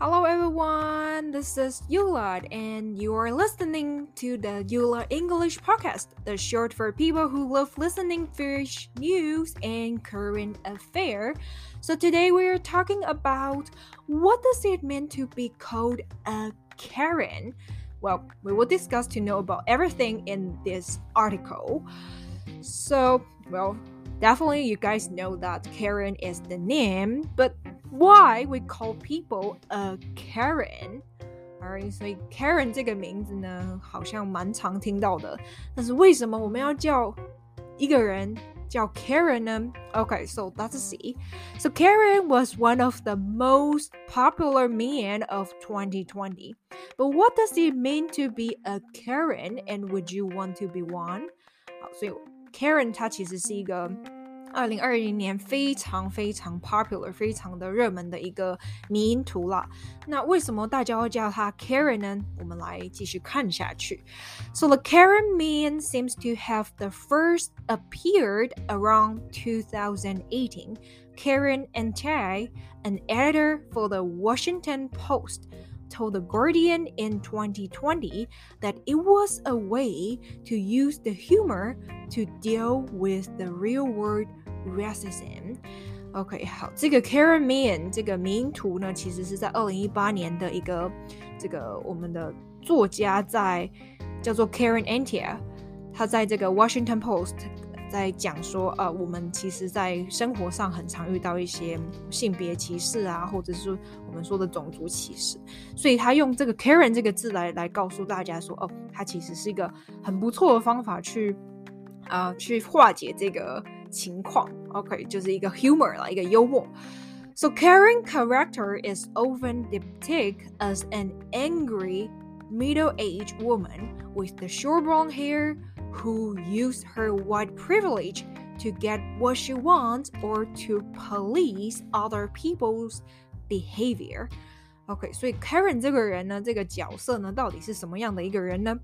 Hello everyone, this is Yula and you are listening to the Yula English podcast, the short for people who love listening fish news and current affair. So today we are talking about what does it mean to be called a Karen? Well, we will discuss to know about everything in this article. So, well, definitely you guys know that Karen is the name, but why we call people a Karen. Alright，所以 Karen 这个名字呢，好像蛮常听到的。但是为什么我们要叫一个人叫 Karen 呢？Okay, so let's see. So Karen was one of the most popular men of 2020. But what does it mean to be a Karen? And would you want to be one? 好，所以 Karen 它其实是一个。二零二零年非常非常 popular，非常的热门的一个迷因图啦。那为什么大家会叫它 Karen 呢？我们来继续看下去。So the Karen meme seems to have the first appeared around 2018. Karen Attiah, an editor for the Washington Post told The Guardian in 2020 that it was a way to use the humor to deal with the real world racism. OK，好，这个 Karen Mean 这个名图呢，其实是在二零一八年的一个这个我们的作家在叫做 Karen Attiah，他在这个 Washington Post 在讲说，呃，我们其实，在生活上很常遇到一些性别歧视啊，或者是我们说的种族歧视，所以他用这个 Karen 这个字来来告诉大家说，哦，它其实是一个很不错的方法去啊、呃、去化解这个情况。OK，就是一个 humor 啦，一个幽默。So Karen character is often depicted as an angry middle-aged woman with the short brown hair who use her white privilege to get what she wants or to police other people's behavior. OK，所以 Karen 这个人呢，这个角色呢，到底是什么样的一个人呢？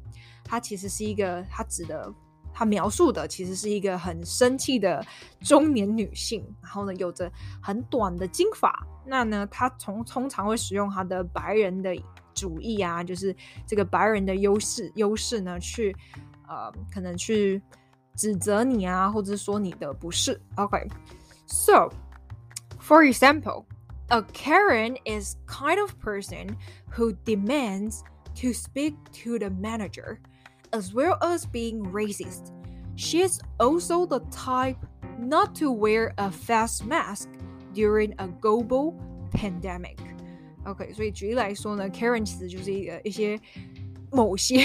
她其实是一个，她指的，她描述的其实是一个很生气的中年女性，然后呢，有着很短的金发。那呢，她从通常会使用她的白人的主义啊，就是这个白人的优势优势呢，去呃，可能去指责你啊，或者说你的不是。OK，so、okay. for example。A Karen is kind of person who demands to speak to the manager, as well as being racist. She is also the type not to wear a face mask during a global pandemic. OK，所以举例来说呢，Karen 其实就是一个一些 某些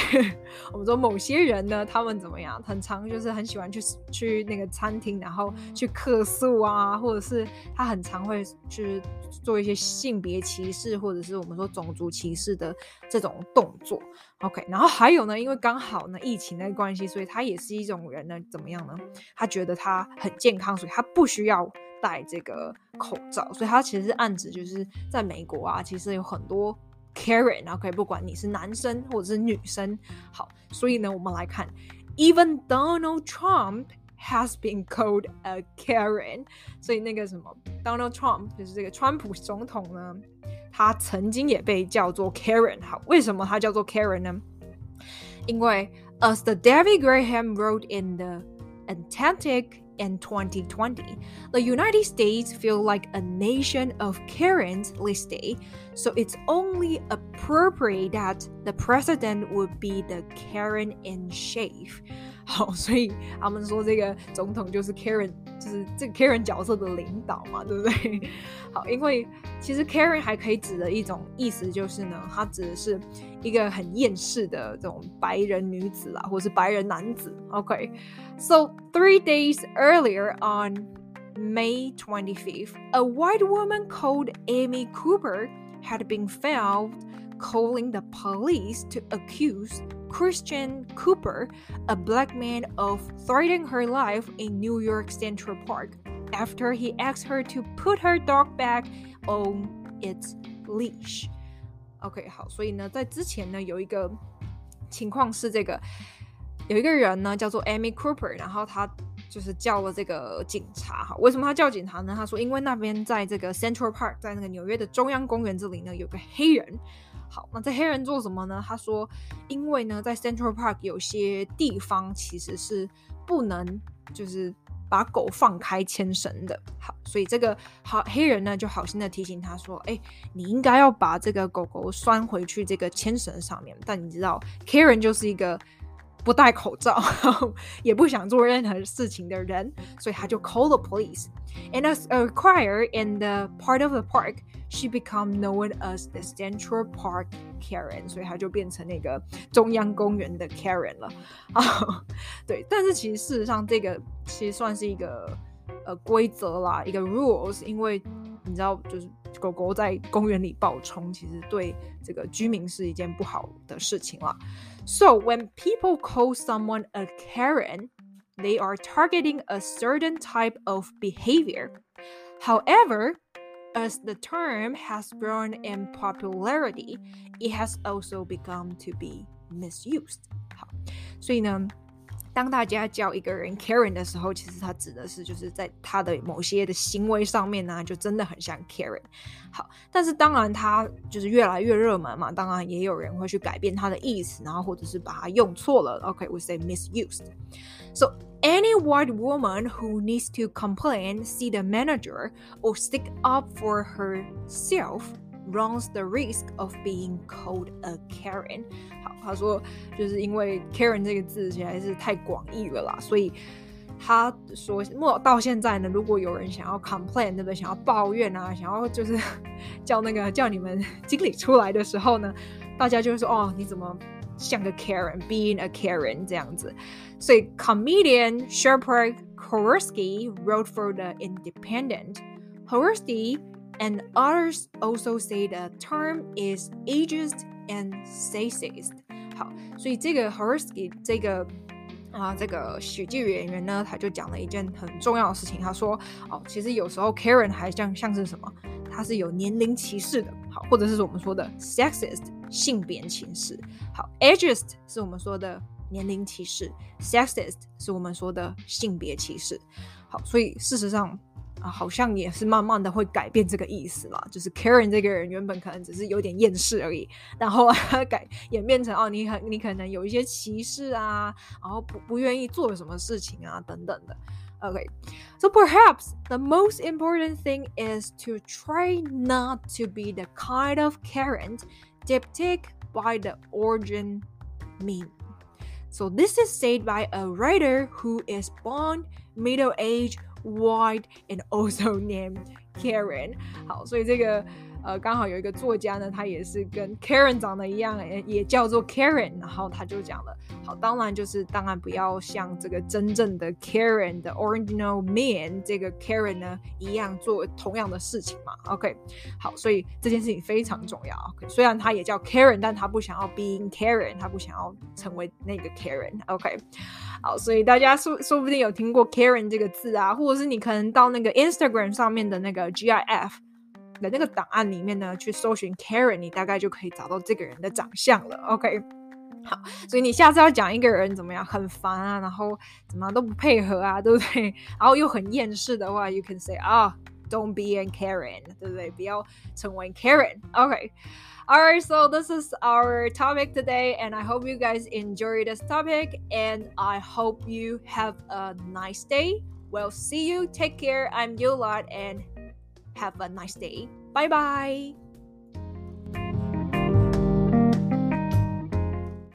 我们说某些人呢，他们怎么样？很常就是很喜欢去去那个餐厅，然后去客诉啊，或者是他很常会去做一些性别歧视，或者是我们说种族歧视的这种动作。OK，然后还有呢，因为刚好呢疫情的关系，所以他也是一种人呢，怎么样呢？他觉得他很健康，所以他不需要戴这个口罩，所以他其实是暗指就是在美国啊，其实有很多。Karen，OK，、okay, 不管你是男生或者是女生，好，所以呢，我们来看，Even Donald Trump has been called a Karen，所以那个什么 Donald Trump 就是这个川普总统呢，他曾经也被叫做 Karen。好，为什么他叫做 Karen 呢？因为 As the David Graham wrote in the Atlantic in 2020. The United States feel like a nation of Karens this day, so it's only appropriate that the president would be the Karen in chief. 好，所以他们说这个总统就是 Karen， 就是这个 Karen 角色的领导嘛，对不对？好，因为其实 Karen 还可以指的一种意思就是呢，它指的是一个很厌世的这种白人女子啦，或是白人男子。OK，so、okay. three days earlier on May 25th, a white woman called Amy Cooper had been found calling the police to accuse Christian Cooper, a black man, of threatening her life in New York Central Park after he asked her to put her dog back on its leash. OK，好，所以呢，在之前呢，有一个情况是这个，有一个人呢叫做 Amy Cooper，然后他 就是叫了这个警察哈。为什么他叫警察呢？他说，因为那边在这个 Central Park，在那个纽约的中央公园这里呢，有个黑人。 好，那这黑人做什么呢？他说，因为呢，在 Central Park 有些地方其实是不能就是把狗放开牵绳的。好，所以这个好黑人呢就好心的提醒他说，哎，你应该要把这个狗狗拴回去这个牵绳上面。但你知道，Karen 就是一个。不戴口罩，也不想做任何事情的人，所以他就 call the police. And as a choir in the part of the park, she become known as the Central Park Karen. 所以他就变成那个中央公园的 Karen 了啊。对，但是其实事实上，这个其实算是一个呃规则啦，一个 rules，因为你知道，就是狗狗在公园里暴冲，其实对这个居民是一件不好的事情啦。So when people call someone a Karen, they are targeting a certain type of behavior. However, as the term has grown in popularity, it has also become to be misused. 好，所以呢。 当大家叫一个人 Karen 的时候，其实他指的是就是在他的某些的行为上面呢，就真的很像 Karen。好，但是当然他就是越来越热门嘛，当然也有人会去改变他的意思，然后或者是把它用错了。OK，we、say misused. So any white woman who needs to complain, see the manager, or stick up for herself runs the risk of being called a Karen。好，他说就是因为 Karen 这个字实在是太广义了啦，所以他说莫到现在呢，如果有人想要 complain，对不对？想要抱怨啊，想要就是叫那个叫你们经理出来的时候呢，大家就会说哦，你怎么像个 Karen，being a Karen 这样子。所以 comedian Shepard Kowarski wrote for the Independent. Kowarski and others also say the term is ageist and sexist。好，所以这个 Horsky 这个啊这个喜剧演员呢，他就讲了一件很重要的事情。他说，哦，其实有时候 Karen 还像像是什么，他是有年龄歧视的，好，或者是我们说的 sexist 性别歧视。好，ageist 是我们说的年龄歧视，sexist 是我们说的性别歧视。好，所以事实上。啊，好像也是慢慢的会改变这个意思了。就是 Karen 这个人原本可能只是有点厌世而已，然后改演变成哦，你很你可能有一些歧视啊，然后不不愿意做什么事情啊等等的。Okay, so perhaps the most important thing is to try not to be the kind of Karen depicted by the origin meme. So this is said by a writer who is born middle-aged white and also named Karen。好，所以这个 呃，刚好有一个作家呢，他也是跟 Karen 长得一样，也叫做 Karen。然后他就讲了，好，当然就是当然不要像这个真正的 Karen 的 original man 这个 Karen 呢一样做同样的事情嘛。OK，好，所以这件事情非常重要。OK，虽然他也叫 Karen，但他不想要 being Karen，他不想要成为那个 Karen。OK，好，所以大家说说不定有听过 Karen 这个字啊，或者是你可能到那个 Instagram 上面的那个 GIF。的那个档案里面呢，去搜寻 Karen，你大概就可以找到这个人的长相了。OK，好，所以你下次要讲一个人怎么样很烦啊，然后怎么都不配合啊，对不对？然后又很厌世的话，you can say 啊，don't be a Karen，对不对？不要成为 Karen。OK。Alright, so this is our topic today, and I hope you guys enjoy this topic, and I hope you have a nice day. Well, see you. Take care. I'm Yolot, and have a nice day. Bye bye.